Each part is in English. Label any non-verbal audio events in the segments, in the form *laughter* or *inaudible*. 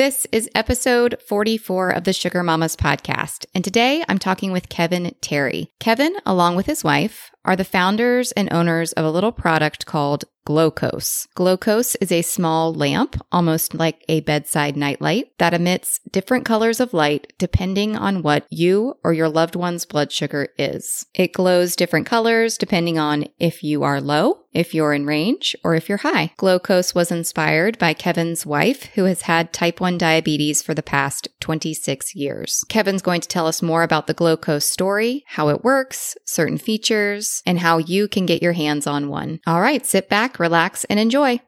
This is episode 44 of the Sugar Mamas podcast. And today I'm talking with Kevin Terry. Kevin, along with his wife, are the founders and owners of a little product called Glowcose. Glowcose is a small lamp, almost like a bedside nightlight, that emits different colors of light depending on what you or your loved one's blood sugar is. It glows different colors depending on if you are low, if you're in range, or if you're high. Glowcose was inspired by Kevin's wife, who has had type 1 diabetes for the past 26 years. Kevin's going to tell us more about the Glowcose story, how it works, certain features, and how you can get your hands on one. All right, sit back, relax, and enjoy.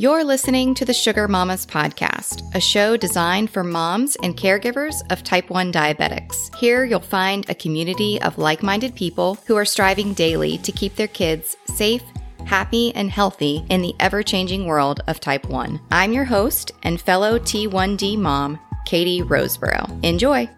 You're listening to the Sugar Mamas podcast, a show designed for moms and caregivers of type 1 diabetics. Here you'll find a community of like minded people who are striving daily to keep their kids safe, happy, and healthy in the ever changing world of type 1. I'm your host and fellow T1D mom, Katie Roseborough. Enjoy!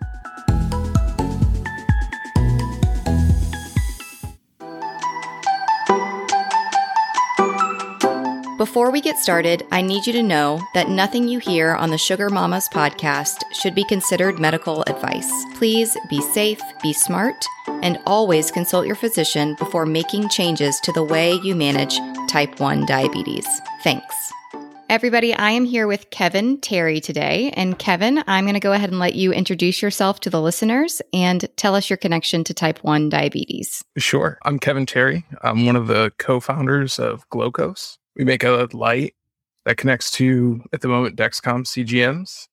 Before we get started, I need you to know that nothing you hear on the Sugar Mamas podcast should be considered medical advice. Please be safe, be smart, and always consult your physician before making changes to the way you manage type 1 diabetes. Thanks. Everybody, I am here with Kevin Terry today. And Kevin, I'm going to go ahead and let you introduce yourself to the listeners and tell us your connection to type 1 diabetes. Sure. I'm Kevin Terry. I'm one of the co founders of Glowcose. We make a light that connects to, at the moment, Dexcom CGMs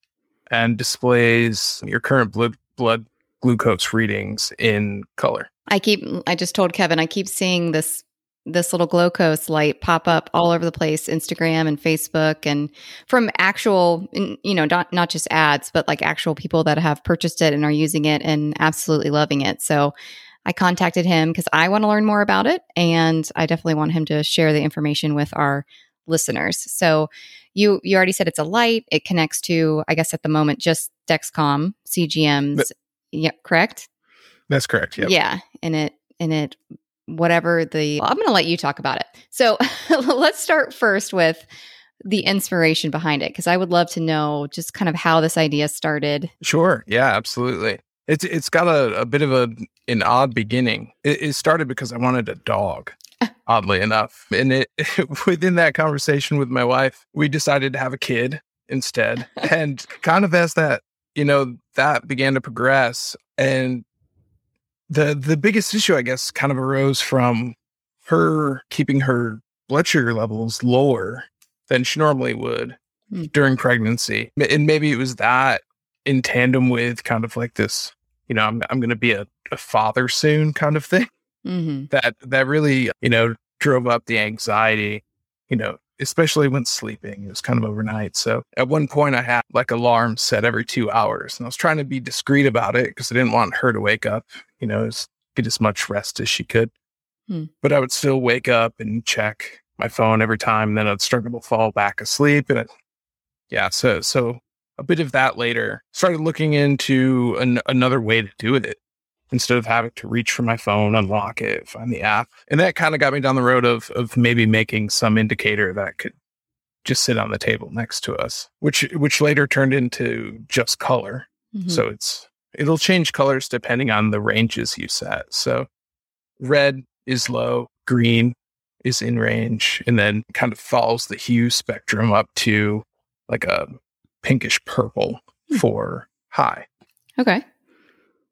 and displays your current blood, blood glucose readings in color. I keep, I just told Kevin, I keep seeing this this little glucose light pop up all over the place instagram and facebook and from actual you know not not just ads but like actual people that have purchased it and are using it and absolutely loving it so I contacted him because I want to learn more about it. And I definitely want him to share the information with our listeners. So you you already said it's a light. It connects to, I guess at the moment, just Dexcom, CGMs. But, yep, correct? That's correct. Yep. Yeah. And it and it whatever the well, I'm gonna let you talk about it. So *laughs* let's start first with the inspiration behind it because I would love to know just kind of how this idea started. Sure. Yeah, absolutely. It's it's got a, a bit of a an odd beginning. It, it started because I wanted a dog, *laughs* oddly enough, and it *laughs* within that conversation with my wife, we decided to have a kid instead. *laughs* and kind of as that you know that began to progress, and the the biggest issue, I guess, kind of arose from her keeping her blood sugar levels lower than she normally would mm. during pregnancy. And maybe it was that in tandem with kind of like this you know, I'm I'm going to be a, a, father soon kind of thing. Mm-hmm. *laughs* That that really, you know, drove up the anxiety, you know, especially when sleeping. It was kind of overnight. So at one point I had like alarm set every two hours and I was trying to be discreet about it because I didn't want her to wake up, you know, as, get as much rest as she could. Hmm. But I would still wake up and check my phone every time. Then I'd struggle to fall back asleep. And it, yeah, so, so a bit of that later. Started looking into an, another way to do it instead of having to reach for my phone, unlock it, find the app. And that kind of got me down the road of of maybe making some indicator that could just sit on the table next to us, which which later turned into just color. Mm-hmm. So it's it'll change colors depending on the ranges you set. So red is low, green is in range, and then kind of follows the hue spectrum up to like a pinkish purple hmm. for high. Okay.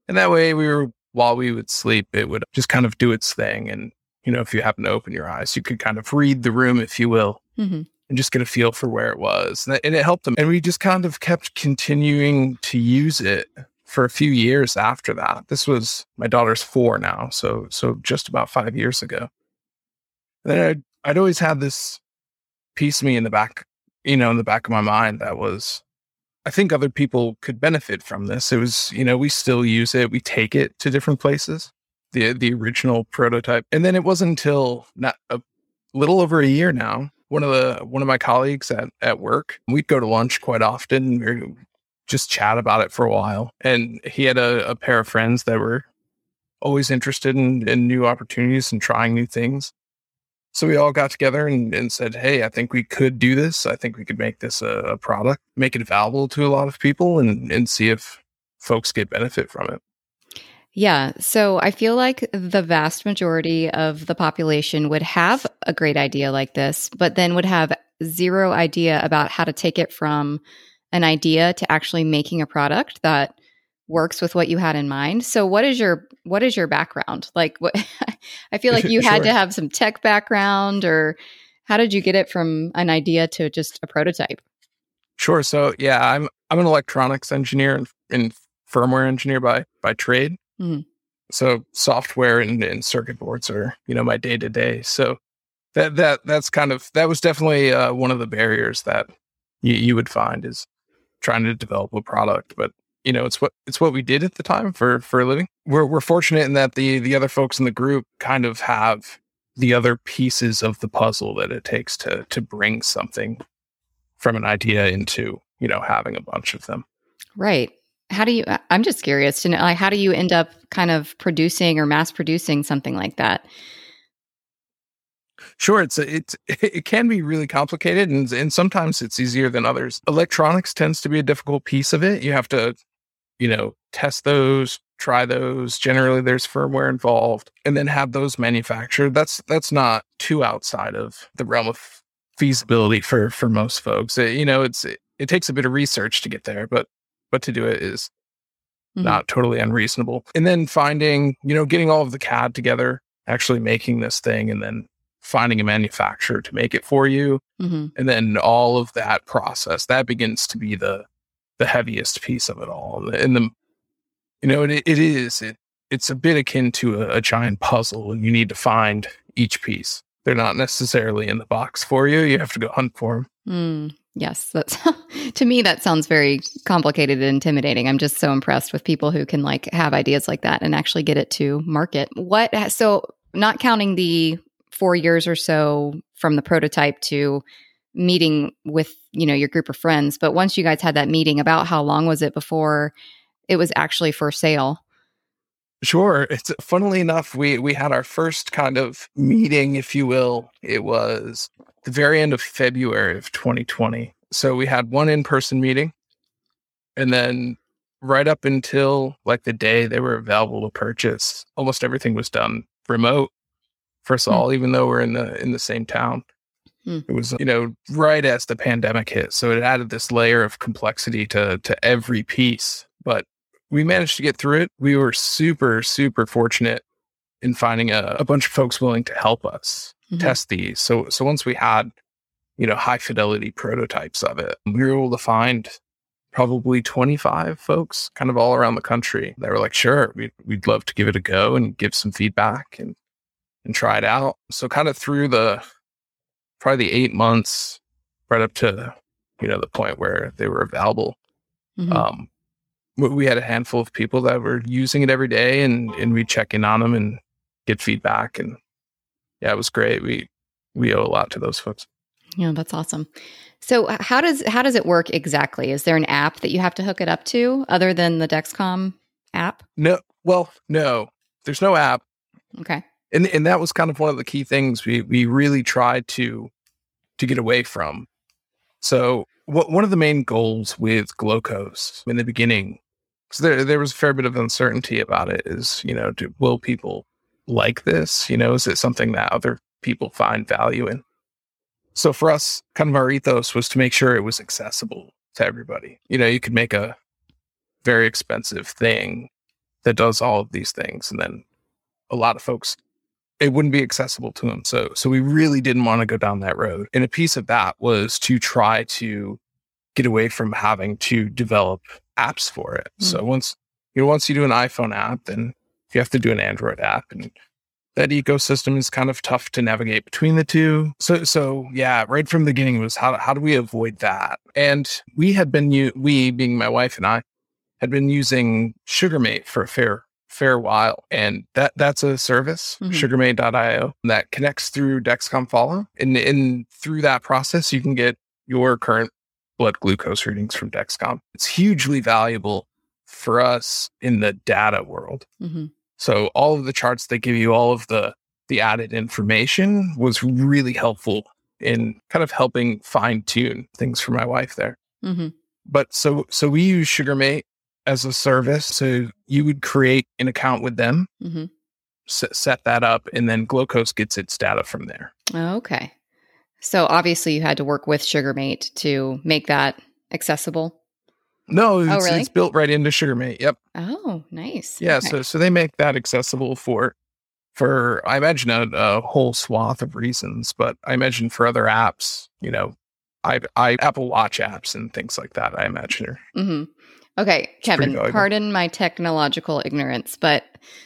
And that way we were while we would sleep, it would just kind of do its thing. And, you know, if you happen to open your eyes, you could kind of read the room, if you will, mm-hmm. and just get a feel for where it was. And, and it helped them. And we just kind of kept continuing to use it for a few years after that. This was my daughter's four now. So, so just about five years ago. And then I'd, I'd always had this piece of me in the back you know, in the back of my mind that was, I think other people could benefit from this. It was, you know, we still use it, we take it to different places, the the original prototype, and then it wasn't until not a little over a year now. One of the one of my colleagues at at work, we'd go to lunch quite often. Or just chat about it for a while, and he had a, a pair of friends that were always interested in, in new opportunities and trying new things. So we all got together and, and said, Hey, I think we could do this. I think we could make this a, a product, make it available to a lot of people and, and see if folks get benefit from it. Yeah. So I feel like the vast majority of the population would have a great idea like this, but then would have zero idea about how to take it from an idea to actually making a product that works with what you had in mind. So what is your what is your background? Like what *laughs* I feel like you sure. *laughs* had to have some tech background or how did you get it from an idea to just a prototype? Sure. So yeah, I'm I'm an electronics engineer and, and firmware engineer by by trade. Mm-hmm. So software and, and circuit boards are you know my day to day. So that that that's kind of that was definitely uh, one of the barriers that you, you would find is trying to develop a product. But you know, it's what it's what we did at the time for for a living. We're we're fortunate in that the the other folks in the group kind of have the other pieces of the puzzle that it takes to to bring something from an idea into you know having a bunch of them. Right how do you i'm just curious to know like how do you end up kind of producing or mass producing something like that sure it's it's *laughs* it can be really complicated and and sometimes it's easier than others electronics tends to be a difficult piece of it you have to you know test those try those generally there's firmware involved and then have those manufactured that's that's not too outside of the realm of feasibility for for most folks it, you know it's it, it takes a bit of research to get there but but to do it is mm-hmm. not totally unreasonable. And then finding, you know, getting all of the CAD together, actually making this thing, and then finding a manufacturer to make it for you, mm-hmm. and then all of that process that begins to be the the heaviest piece of it all. And the you know, it, it is it, it's a bit akin to a, a giant puzzle, and you need to find each piece. They're not necessarily in the box for you. You have to go hunt for them. Mm. Yes, that's *laughs* to me that sounds very complicated and intimidating. I'm just so impressed with people who can like have ideas like that and actually get it to market. What so not counting the 4 years or so from the prototype to meeting with, you know, your group of friends, but once you guys had that meeting about how long was it before it was actually for sale? Sure. It's funnily enough, we we had our first kind of meeting, if you will. It was the very end of February of 2020. So we had one in-person meeting, and then right up until like the day they were available to purchase, almost everything was done remote for us hmm. all, even though we're in the in the same town. Hmm. It was, you know, right as the pandemic hit. So it added this layer of complexity to to every piece. But we managed to get through it. We were super, super fortunate in finding a, a bunch of folks willing to help us mm-hmm. test these. So, so once we had, you know, high fidelity prototypes of it, we were able to find probably 25 folks kind of all around the country that were like, sure, we'd, we'd love to give it a go and give some feedback and, and try it out. So kind of through the, probably the eight months right up to, you know, the point where they were available. Mm-hmm. Um, we had a handful of people that were using it every day and, and we check in on them and get feedback. And yeah, it was great. We, we owe a lot to those folks. Yeah, that's awesome. So how does, how does it work exactly? Is there an app that you have to hook it up to other than the Dexcom app? No, well, no, there's no app. Okay. And, and that was kind of one of the key things we, we really tried to, to get away from. So one of the main goals with Glowcose in the beginning because there there was a fair bit of uncertainty about it. Is you know, do, will people like this? You know, is it something that other people find value in? So for us, kind of our ethos was to make sure it was accessible to everybody. You know, you could make a very expensive thing that does all of these things, and then a lot of folks it wouldn't be accessible to them. So so we really didn't want to go down that road. And a piece of that was to try to get away from having to develop apps for it. Mm. So once you know, once you do an iPhone app, then you have to do an Android app, and that ecosystem is kind of tough to navigate between the two. So, so yeah, right from the beginning was how how do we avoid that? And we had been we being my wife and I had been using SugarMate for a fair fair while, and that that's a service mm-hmm. SugarMate.io that connects through Dexcom Follow, and and through that process you can get your current blood glucose readings from Dexcom. It's hugely valuable for us in the data world. Mm-hmm. So all of the charts that give you, all of the the added information was really helpful in kind of helping fine tune things for my wife there. Mm-hmm. But so so we use SugarMate as a service. So you would create an account with them, Mm-hmm. s- set that up, and then Glowcose gets its data from there. Okay. So obviously you had to work with SugarMate to make that accessible. No, it's, really? it's built right into SugarMate. Yep. Oh, nice. Yeah. Okay. So so they make that accessible for for I imagine a, a whole swath of reasons, but I imagine for other apps, you know, I I Apple Watch apps and things like that. I imagine are hmm Okay, Kevin, pardon my technological ignorance, but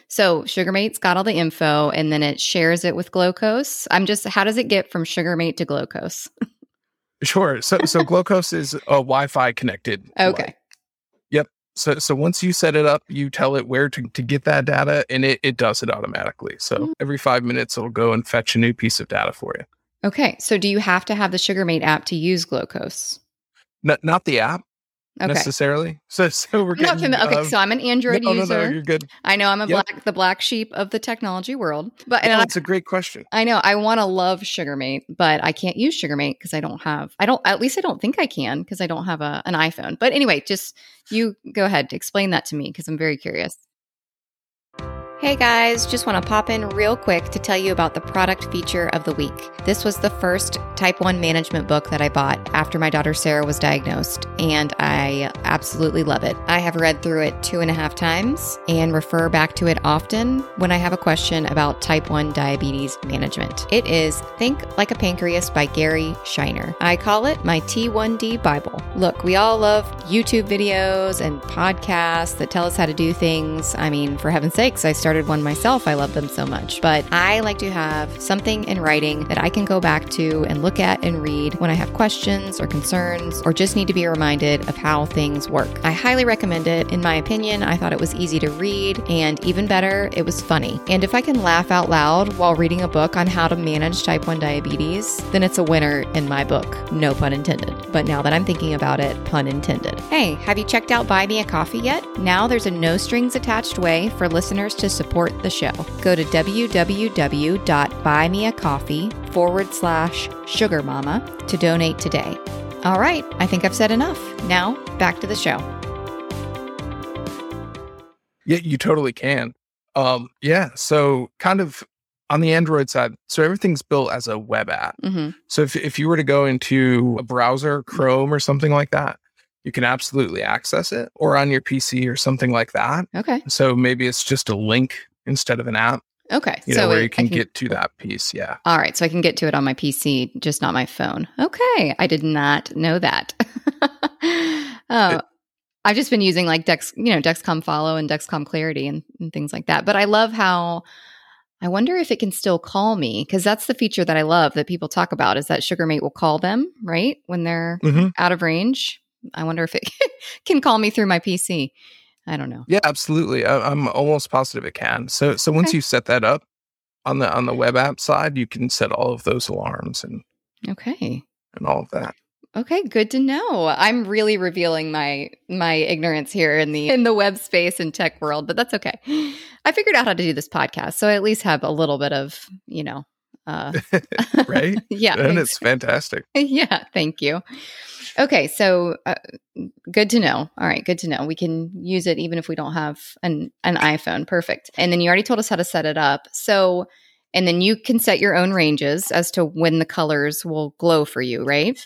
so SugarMate's got all the info and then it shares it with Glowcose. I'm just, how does it get from SugarMate to Glowcose? *laughs* sure. So so *laughs* Glowcose is a Wi-Fi connected. Okay. Yep. So so once you set it up, you tell it where to, to get that data and it, it does it automatically. So Mm. every five minutes it'll go and fetch a new piece of data for you. Okay. So do you have to have the SugarMate app to use Glowcose? Not not the app Okay. necessarily. *laughs* So so we're getting fami- okay, um, so I'm an Android no, no, user. no, you're good. I know I'm a Yep. black, the black sheep of the technology world, but and No, I, a great question. I know I want to love SugarMate, but I can't use SugarMate because I don't have. I don't. At least I don't think I can because I don't have a an iPhone. But anyway, just you go ahead, explain that to me because I'm very curious. Hey guys, just want to pop in real quick to tell you about the product feature of the week. This was the first type 1 management book that I bought after my daughter Sarah was diagnosed, and I absolutely love it. I have read through it two and a half times and refer back to it often when I have a question about type 1 diabetes management. It is Think Like a Pancreas by Gary Scheiner. I call it my T1D Bible. Look, we all love YouTube videos and podcasts that tell us how to do things. I mean, for heaven's sakes, I started one myself. I love them so much. But I like to have something in writing that I can go back to and look at and read when I have questions or concerns or just need to be reminded of how things work. I highly recommend it. In my opinion, I thought it was easy to read and even better, it was funny. And if I can laugh out loud while reading a book on how to manage type 1 diabetes, then it's a winner in my book. No pun intended. But now that I'm thinking about it, pun intended. Hey, have you checked out Buy Me a Coffee yet? Now there's a no strings attached way for listeners to support the show. Go to www.buymeacoffee forward slash sugar mama to donate today. All right, I think I've said enough. Now back to the show. Yeah, you totally can. Um, yeah. So kind of on the Android side, so everything's built as a web app. hmm So if if you were to go into a browser, Chrome or something like that, you can absolutely access it, or on your PC or something like that. Okay. So maybe it's just a link instead of an app, Okay. you so know, where it- you can, I get to that piece. Yeah. All right, so I can get to it on my PC, just not my phone. Okay, I did not know that. *laughs* oh, It- I've just been using like Dex, you know, Dexcom Follow and Dexcom Clarity and, and things like that. But I love how. I wonder if it can still call me because that's the feature that I love that people talk about is that SugarMate will call them right when they're hmm out of range. I wonder if it *laughs* can call me through my PC. I don't know. Yeah, absolutely. I, I'm almost positive it can. So so once Okay. you set that up on the on the web app side, you can set all of those alarms and Okay. and all of that. Okay, good to know. I'm really revealing my my ignorance here in the in the web space and tech world, but that's okay. I figured out how to do this podcast, so I at least have a little bit of, you know, uh *laughs* Right? *laughs* yeah. and it's fantastic. *laughs* yeah, thank you. Okay, so uh, good to know. All right, good to know. We can use it even if we don't have an an iPhone. Perfect. And then you already told us how to set it up. So and then you can set your own ranges as to when the colors will glow for you, right?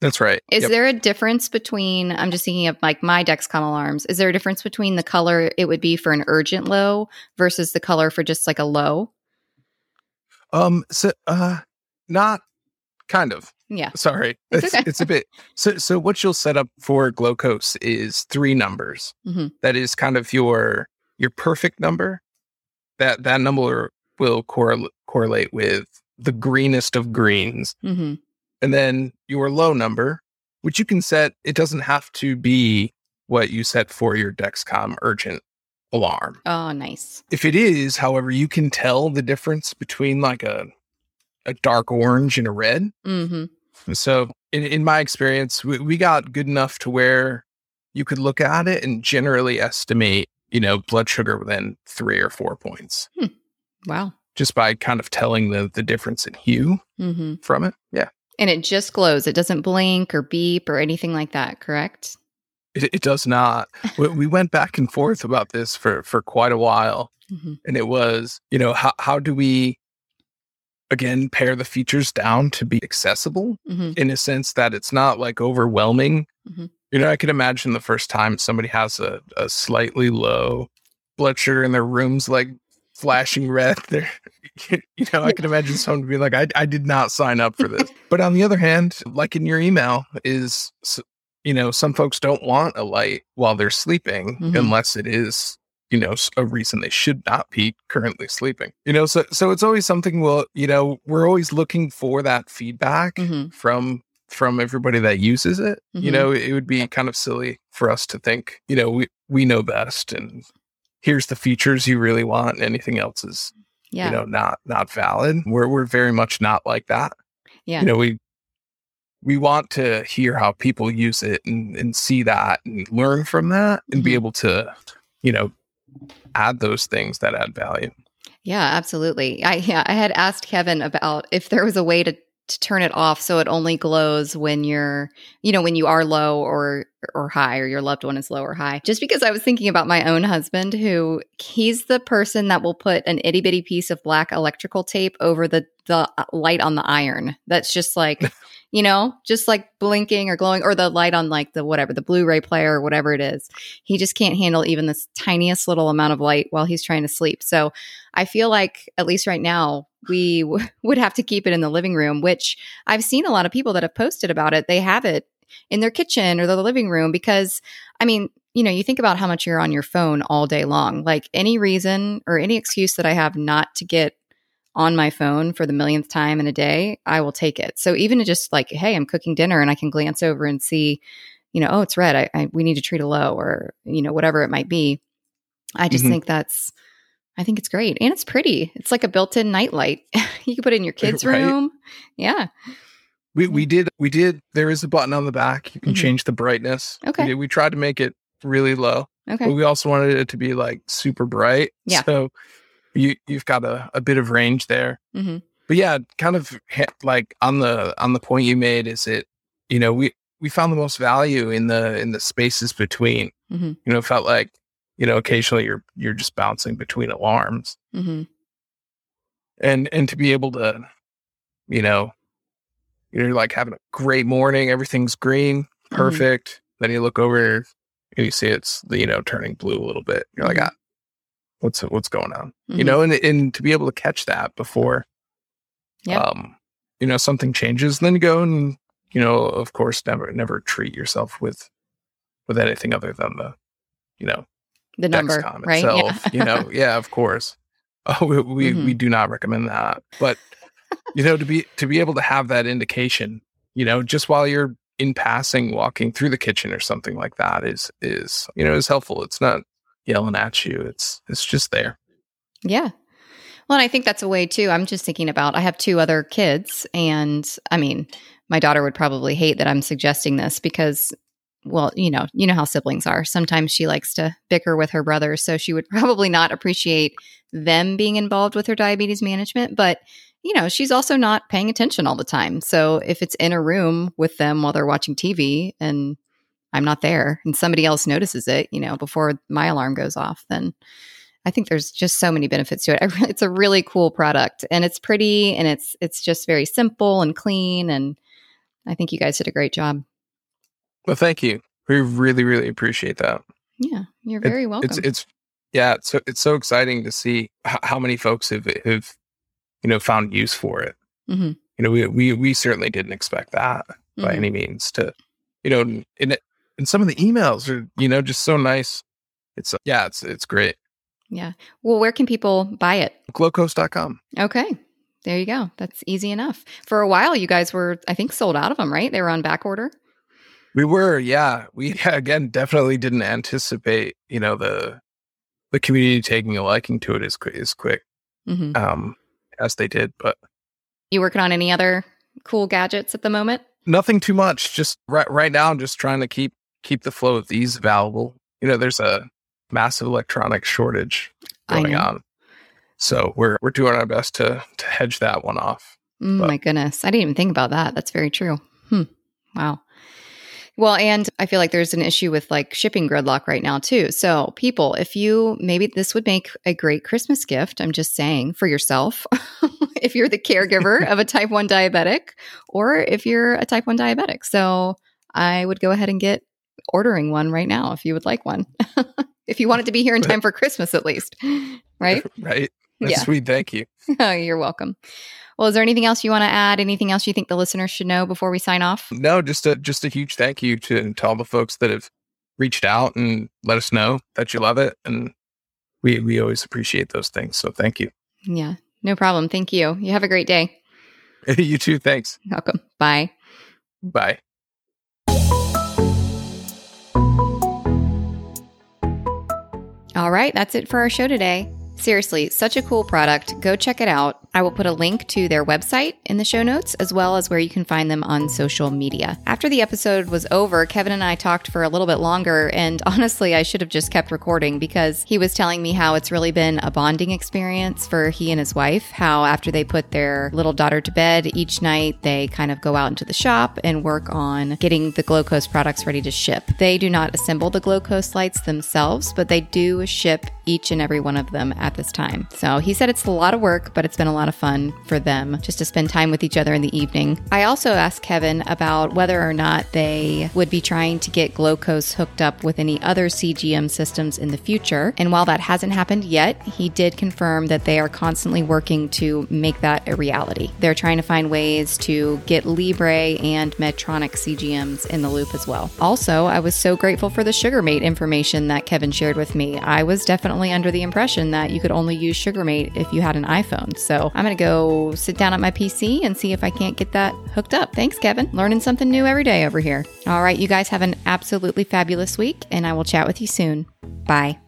That's right. Is Yep. there a difference between, I'm just thinking of like my Dexcom alarms. Is there a difference between the color it would be for an urgent low versus the color for just like a low? Um. So, uh, not kind of. Yeah. Sorry, *laughs* It's it's okay. it's a bit. So so what you'll set up for Glowcose is three numbers. Mhm. That is kind of your your perfect number. That that number will correl- correlate with the greenest of greens, hmm and then your low number, which you can set. It doesn't have to be what you set for your Dexcom urgent alarm. Oh, nice. If it is, however, you can tell the difference between like a a dark orange and a red. hmm So, in, in my experience, we, we got good enough to where you could look at it and generally estimate, you know, blood sugar within three or four points. Wow. just by kind of telling the the difference in hue hmm from it. Yeah. And it just glows. It doesn't blink or beep or anything like that, correct? It, it does not. we, we *laughs* went back and forth about this for for quite a while, hmm and it was, you know, how how do we again pare the features down to be accessible hmm in a sense that it's not like overwhelming. Mhm. You know, I can imagine the first time somebody has a, a slightly low blood sugar in their room's like flashing red. *laughs* They're, you know, I can imagine someone being like, I, I did not sign up for this. *laughs* but on the other hand, like in your email, is, you know, some folks don't want a light while they're sleeping Mhm. unless it is you know a reason they should not be currently sleeping you know so so it's always something well you know we're always looking for that feedback Mhm. from from everybody that uses it you Mhm. know it would be kind of silly for us to think you know we we know best and here's the features you really want and anything else is Yeah. you know not not valid we're we're very much not like that yeah. you know we we want to hear how people use it and, and see that and learn from that and be Mhm. able to you know add those things that add value Yeah, absolutely. I yeah, I had asked Kevin about if there was a way to to turn it off so it only glows when you're, you know, when you are low or or high or your loved one is low or high. Just because I was thinking about my own husband who he's the person that will put an itty bitty piece of black electrical tape over the the uh, light on the iron. That's just like, *laughs* you know, just like blinking or glowing or the light on like the whatever, the Blu-ray player or whatever it is. He just can't handle even this tiniest little amount of light while he's trying to sleep. So I feel like, at least right now, we w- *laughs* would have to keep it in the living room, which I've seen a lot of people that have posted about it. They have it in their kitchen or the living room because, I mean, you know, you think about how much you're on your phone all day long. Like any reason or any excuse that I have not to get on my phone for the millionth time in a day, I will take it. So even just like, hey, I'm cooking dinner and I can glance over and see, you know, oh, it's red. I, I we need to treat a low or you know whatever it might be. I just Mhm. think that's I think it's great. And it's pretty. It's like a built-in nightlight. *laughs* you can put it in your *laughs* kids' Right. room. Yeah. we we did we did there is a button on the back you can Mhm. change the brightness Okay. we, did- we tried to make it really low Okay. but we also wanted it to be like super bright Yeah. so you you've got a, a bit of range there. Hmm but yeah kind of like on the on the point you made is it you know we we found the most value in the in the spaces between. Mhm. you know it felt like you know occasionally you're you're just bouncing between alarms. Hmm and and to be able to you know you're like having a great morning everything's green Mm-hmm. perfect. Then you look over and you see it's you know turning blue a little bit. You're like ah, what's what's going on you Mhm. know and and to be able to catch that before Yeah. um you know something changes then you go and you know of course never never treat yourself with with anything other than the you know The number, Dexcom right? itself. Yeah. you know, yeah, of course. *laughs* Oh, we we, Mhm. we do not recommend that. But you know, to be to be able to have that indication, you know, just while you're in passing, walking through the kitchen or something like that is is you know is helpful. It's not yelling at you. It's it's just there. Yeah. Well, and I think that's a way too. I'm just thinking about I have two other kids, and I mean, my daughter would probably hate that I'm suggesting this because, well, you know, you know how siblings are. Sometimes she likes to bicker with her brothers, so she would *laughs* probably not appreciate them being involved with her diabetes management. But you know, she's also not paying attention all the time. So if it's in a room with them while they're watching TV and I'm not there and somebody else notices it, you know, before my alarm goes off, then I think there's just so many benefits to it. *laughs* It's a really cool product and it's pretty and it's it's just very simple and clean and I think you guys did a great job. Well, thank you. We really really appreciate that. Yeah, you're It- very welcome. It's it's yeah, it's so it's so exciting to see how many folks have have you know found use for it. Mhm. You know, we we we certainly didn't expect that by Mhm. any means to you know and it, and some of the emails are you know just so nice. It's yeah, it's it's great. Yeah. Well, where can people buy it? Glowcose.com. Okay. There you go. That's easy enough. For a while, you guys were, I think, sold out of them, right? They were on back order. We were, yeah. We *laughs* again definitely didn't anticipate, you know, the the community taking a liking to it as quick as quick hmm um as they did, but You working on any other cool gadgets at the moment? nothing too much. Just right right now, I'm just trying to keep keep the flow of these valuable. You know, there's a massive electronic shortage going on. So we're we're doing our best to to hedge that one off. Mm, my goodness. I didn't even think about that. That's very true. Hmm. Wow. Well, and I feel like there's an issue with like shipping gridlock right now too. So, people, if you maybe this would make a great Christmas gift, I'm just saying for yourself, *laughs* if you're the caregiver *laughs* of a type 1 diabetic or if you're a type 1 diabetic. So, I would go ahead and get ordering one right now if you would like one. *laughs* if you want it to be here in time for Christmas at least. Right? *laughs* Right. That's yeah. sweet. Thank you. *laughs* oh, you're welcome. Well, is there anything else you want to add? Anything else you think the listeners should know before we sign off? No, just a just a huge thank you to, to all the folks that have reached out and let us know that you love it, and we we always appreciate those things. So thank you. Yeah, no problem. Thank you. You have a great day. you too. Thanks. Welcome. Bye. Bye. All right, that's it for our show today. Seriously, such a cool product. Go check it out. I will put a link to their website in the show notes, as well as where you can find them on social media. After the episode was over, Kevin and I talked for a little bit longer, and *laughs* honestly, I should have just kept recording because he was telling me how it's really been a bonding experience for he and his wife. How after they put their little daughter to bed each night, they kind of go out into the shop and work on getting the Glowcose products ready to ship. They do not assemble the Glowcose lights themselves, but they do ship each and every one of them at this time. So he said it's a lot of work, but it's been a lot of fun for them just to spend time with each other in the evening. I also asked Kevin about whether or not they would be trying to get Glowcose hooked up with any other CGM systems in the future. And while that hasn't happened yet, he did confirm that they are constantly working to make that a reality. They're trying to find ways to get Libre and Medtronic CGMs in the loop as well. Also, I was so grateful for the Sugarmate information that Kevin shared with me. I was definitely under the impression that you could only use Sugarmate if you had an iPhone. I'm going to go sit down at my PC and see if I can't get that hooked up. Thanks, Kevin. Learning something new every day over here. All right, you guys have an absolutely fabulous week, and I will chat with you soon. Bye.